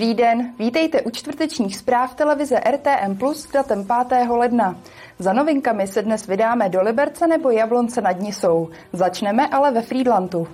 Dobrý den, vítejte u čtvrtečních zpráv televize RTM Plus datem 5. ledna. Za novinkami se dnes vydáme do Liberce nebo Jablonce nad Nisou. Začneme ale ve Friedlandu.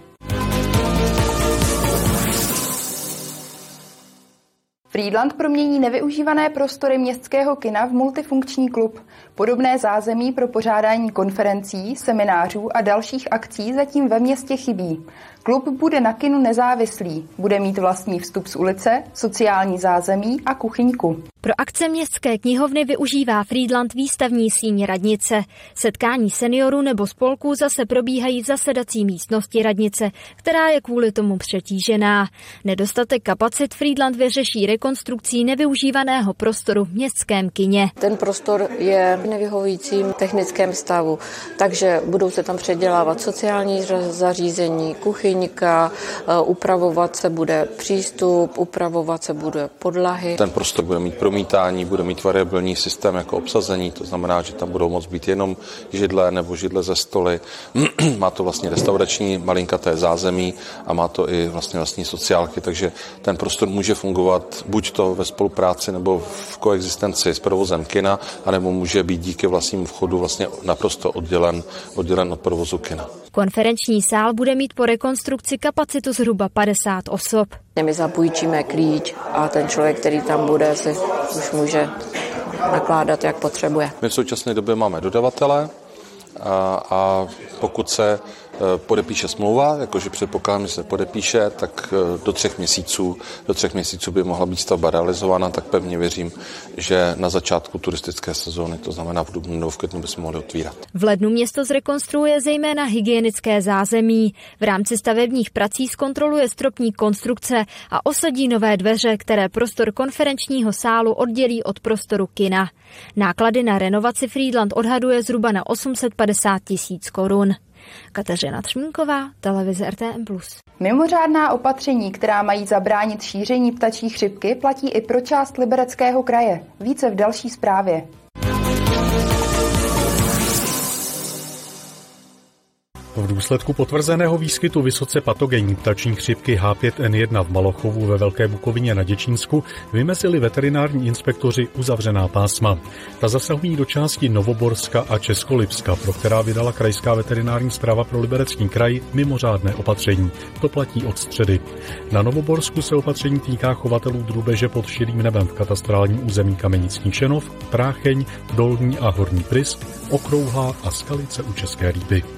Friedland promění nevyužívané prostory městského kina v multifunkční klub. Podobné zázemí pro pořádání konferencí, seminářů a dalších akcí zatím ve městě chybí. Klub bude na kinu nezávislý, bude mít vlastní vstup z ulice, sociální zázemí a kuchyňku. Pro akce městské knihovny využívá Friedland výstavní síň radnice. Setkání seniorů nebo spolků zase probíhají v zasedací místnosti radnice, která je kvůli tomu přetížená. Nedostatek kapacit Friedland vyřeší rekonstrukcí nevyužívaného prostoru v městském kině. Ten prostor je v nevyhovujícím technickém stavu, takže budou se tam předělávat sociální zařízení, kuchyňka, eh, upravovat se bude přístup, upravovat se bude podlahy. Ten prostor bude mít pro promítání, bude mít variabilní systém jako obsazení, to znamená, že tam budou moct být jenom židle nebo židle ze stoly. má to vlastně restaurační malinkaté zázemí a má to i vlastně vlastní sociálky, takže ten prostor může fungovat buď to ve spolupráci nebo v koexistenci s provozem kina, anebo může být díky vlastnímu vchodu vlastně naprosto oddělen, oddělen od provozu kina. Konferenční sál bude mít po rekonstrukci kapacitu zhruba 50 osob. My zapůjčíme klíč a ten člověk, který tam bude, si už může nakládat, jak potřebuje. My v současné době máme dodavatele a, a pokud se podepíše smlouva, jakože předpokládám, že se podepíše, tak eh, do třech měsíců, do třech měsíců by mohla být stavba realizována, tak pevně věřím, že na začátku turistické sezóny, to znamená v dubnu nebo v květnu, by se mohli otvírat. V lednu město zrekonstruuje zejména hygienické zázemí. V rámci stavebních prací zkontroluje stropní konstrukce a osadí nové dveře, které prostor konferenčního sálu oddělí od prostoru kina. Náklady na renovaci Friedland odhaduje zhruba na 850 tisíc korun. Kateřina Třmínková, televize RTM+. Mimořádná opatření, která mají zabránit šíření ptačí chřipky, platí i pro část Libereckého kraje. Více v další zprávě. V důsledku potvrzeného výskytu vysoce patogenní ptační chřipky H5N1 v Malochovu ve Velké Bukovině na Děčínsku vymezili veterinární inspektoři uzavřená pásma. Ta zasahují do části Novoborska a Českolipska, pro která vydala Krajská veterinární zpráva pro Liberecký kraj mimořádné opatření. To platí od středy. Na Novoborsku se opatření týká chovatelů drůbeže pod širým nebem v katastrálním území Kamenický Šenov, Prácheň, Dolní a Horní Prisk, Okrouhlá a Skalice u České Lípy.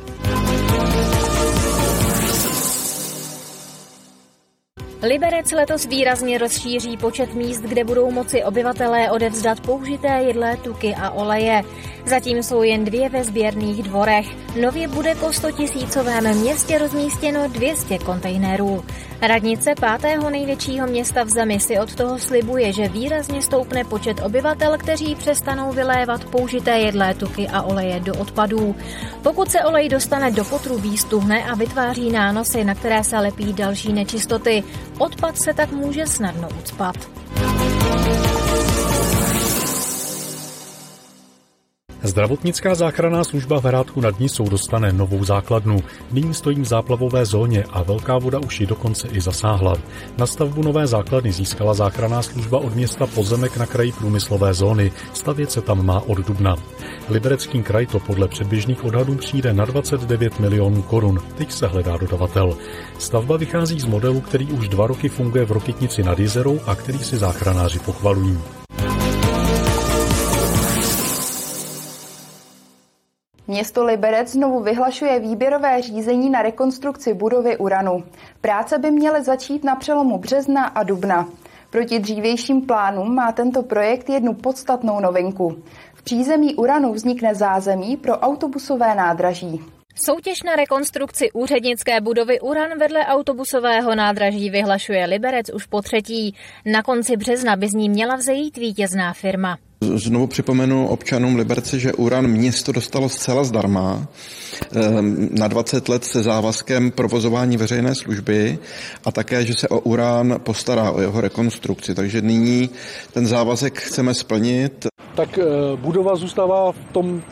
Liberec letos výrazně rozšíří počet míst, kde budou moci obyvatelé odevzdat použité jedlé tuky a oleje. Zatím jsou jen dvě ve sběrných dvorech. Nově bude po 100 tisícovém městě rozmístěno 200 kontejnerů. Radnice pátého největšího města v zemi si od toho slibuje, že výrazně stoupne počet obyvatel, kteří přestanou vylévat použité jedlé tuky a oleje do odpadů. Pokud se olej dostane do potrubí, stuhne a vytváří nánosy, na které se lepí další nečistoty. Odpad se tak může snadno ucpat. Zdravotnická záchranná služba v Hrádku nad Nisou dostane novou základnu. Nyní stojí v záplavové zóně a velká voda už ji dokonce i zasáhla. Na stavbu nové základny získala záchranná služba od města pozemek na kraji průmyslové zóny. Stavět se tam má od dubna. Liberecký kraj to podle předběžných odhadů přijde na 29 milionů korun. Teď se hledá dodavatel. Stavba vychází z modelu, který už dva roky funguje v Rokitnici nad Jezerou a který si záchranáři pochvalují. Město Liberec znovu vyhlašuje výběrové řízení na rekonstrukci budovy Uranu. Práce by měly začít na přelomu března a dubna. Proti dřívějším plánům má tento projekt jednu podstatnou novinku. V přízemí Uranu vznikne zázemí pro autobusové nádraží. Soutěž na rekonstrukci úřednické budovy Uran vedle autobusového nádraží vyhlašuje Liberec už po třetí. Na konci března by z ní měla vzejít vítězná firma. Znovu připomenu občanům Liberce, že Uran město dostalo zcela zdarma ehm, na 20 let se závazkem provozování veřejné služby a také, že se o Uran postará o jeho rekonstrukci. Takže nyní ten závazek chceme splnit. tak budova zůstává v tom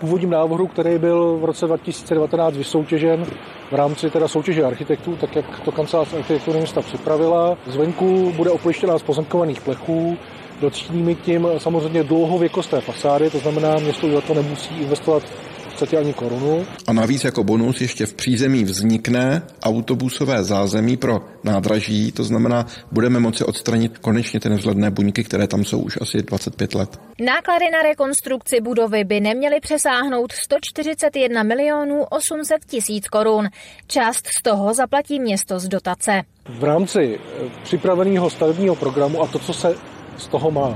původním návrhu, který byl v roce 2019 vysoutěžen v rámci teda soutěže architektů, tak jak to kancelář architektury města připravila. Zvenku bude oplištěná z pozemkovaných plechů, docílíme tím samozřejmě dlouhověkost té fasády, to znamená, město za to nemusí investovat podstatě ani korunu. A navíc jako bonus ještě v přízemí vznikne autobusové zázemí pro nádraží, to znamená, budeme moci odstranit konečně ty nevzhledné buňky, které tam jsou už asi 25 let. Náklady na rekonstrukci budovy by neměly přesáhnout 141 milionů 800 tisíc korun. Část z toho zaplatí město z dotace. V rámci eh, připraveného stavebního programu a to, co se z toho má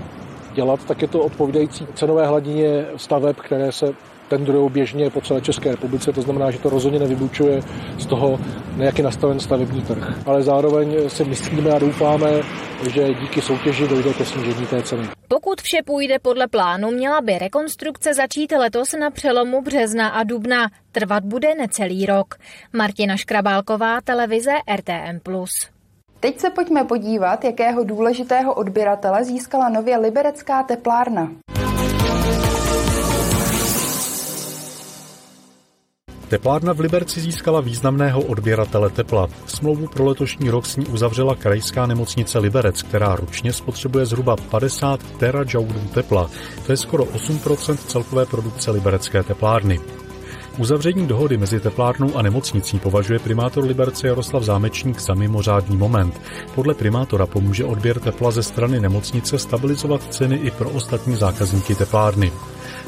dělat, tak je to odpovídající cenové hladině staveb, které se tendrují běžně po celé České republice, to znamená, že to rozhodně nevybučuje z toho, jak je nastaven stavební trh. Ale zároveň si myslíme a doufáme, že díky soutěži dojde ke snížení té ceny. Pokud vše půjde podle plánu, měla by rekonstrukce začít letos na přelomu března a dubna. Trvat bude necelý rok. Martina Škrabálková, televize RTM+. Teď se pojďme podívat, jakého důležitého odběratele získala nově liberecká teplárna. Teplárna v Liberci získala významného odběratele tepla. Smlouvu pro letošní rok s ní uzavřela krajská nemocnice Liberec, která ročně spotřebuje zhruba 50 terajoulů tepla. To je skoro 8% celkové produkce liberecké teplárny. Uzavření dohody mezi teplárnou a nemocnicí považuje primátor Liberce Jaroslav Zámečník za mimořádný moment. Podle primátora pomůže odběr tepla ze strany nemocnice stabilizovat ceny i pro ostatní zákazníky teplárny.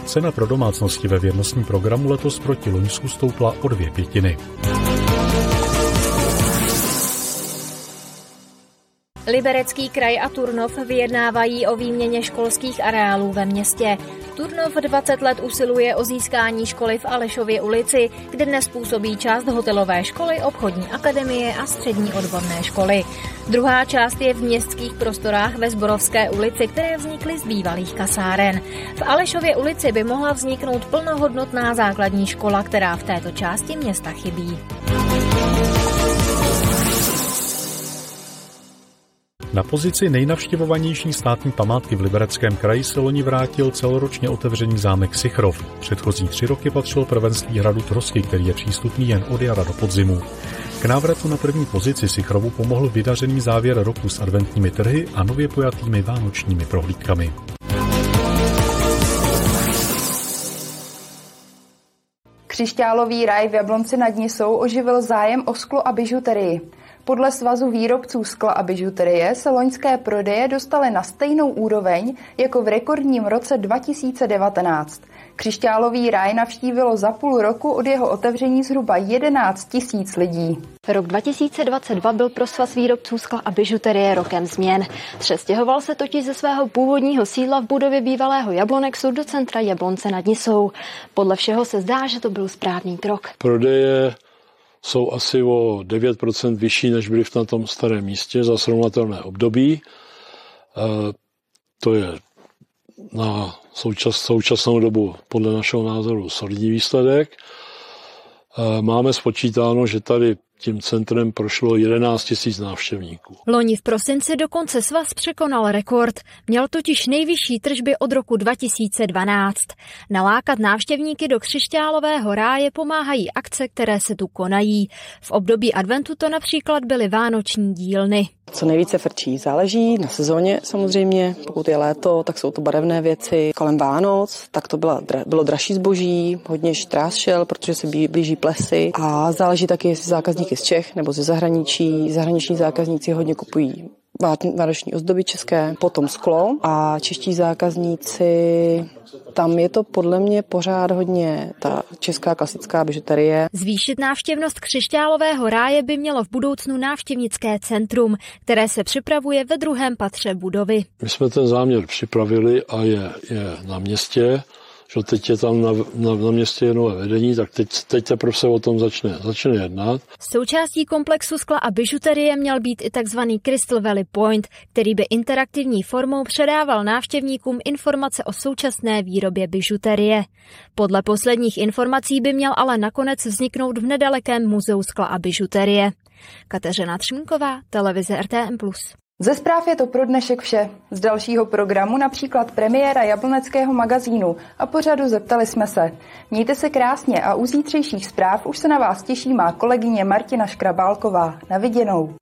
Cena pro domácnosti ve věrnostním programu letos proti Loňsku stoupla o dvě pětiny. Liberecký kraj a Turnov vyjednávají o výměně školských areálů ve městě. Turnov 20 let usiluje o získání školy v Alešově ulici, kde dnes působí část hotelové školy, obchodní akademie a střední odborné školy. Druhá část je v městských prostorách ve Zborovské ulici, které vznikly z bývalých kasáren. V Alešově ulici by mohla vzniknout plnohodnotná základní škola, která v této části města chybí. Na pozici nejnavštěvovanější státní památky v Libereckém kraji se loni vrátil celoročně otevřený zámek Sichrov. Předchozí tři roky patřil prvenství hradu Trosky, který je přístupný jen od jara do podzimu. K návratu na první pozici Sichrovu pomohl vydařený závěr roku s adventními trhy a nově pojatými vánočními prohlídkami. Křišťálový raj v Jablonci nad Nisou oživil zájem o sklo a bižuterii. Podle Svazu výrobců skla a bižuterie se loňské prodeje dostaly na stejnou úroveň jako v rekordním roce 2019. Křišťálový ráj navštívilo za půl roku od jeho otevření zhruba 11 tisíc lidí. Rok 2022 byl pro svaz výrobců skla a bižuterie rokem změn. Přestěhoval se totiž ze svého původního sídla v budově bývalého Jablonexu do centra Jablonce nad Nisou. Podle všeho se zdá, že to byl správný krok. Prodeje jsou asi o 9% vyšší, než byly v tom starém místě za srovnatelné období. E, to je na součas, současnou dobu podle našeho názoru solidní výsledek. E, máme spočítáno, že tady tím centrem prošlo 11 tisíc návštěvníků. Loni v prosinci dokonce svaz překonal rekord. Měl totiž nejvyšší tržby od roku 2012. Nalákat návštěvníky do křišťálového ráje pomáhají akce, které se tu konají. V období adventu to například byly vánoční dílny. Co nejvíce frčí, záleží na sezóně samozřejmě. Pokud je léto, tak jsou to barevné věci. Kolem Vánoc, tak to byla, bylo dražší zboží, hodně štráz šel, protože se blíží plesy. A záleží taky, jestli zákazníky z Čech nebo ze zahraničí. Zahraniční zákazníci hodně kupují vánoční ozdoby české, potom sklo a čeští zákazníci, tam je to podle mě pořád hodně ta česká klasická bižuterie. Zvýšit návštěvnost křišťálového ráje by mělo v budoucnu návštěvnické centrum, které se připravuje ve druhém patře budovy. My jsme ten záměr připravili a je, je na městě že teď je tam na, na, na městě nové vedení, tak teď, teď teprve se o tom začne, začne jednat. Součástí komplexu skla a bižuterie měl být i takzvaný Crystal Valley Point, který by interaktivní formou předával návštěvníkům informace o současné výrobě bižuterie. Podle posledních informací by měl ale nakonec vzniknout v nedalekém muzeu skla a bižuterie. Kateřina Třmínková, televize RTM+. Ze zpráv je to pro dnešek vše. Z dalšího programu například premiéra Jabloneckého magazínu a pořadu Zeptali jsme se. Mějte se krásně a u zítřejších zpráv už se na vás těší má kolegyně Martina Škrabálková. Na viděnou.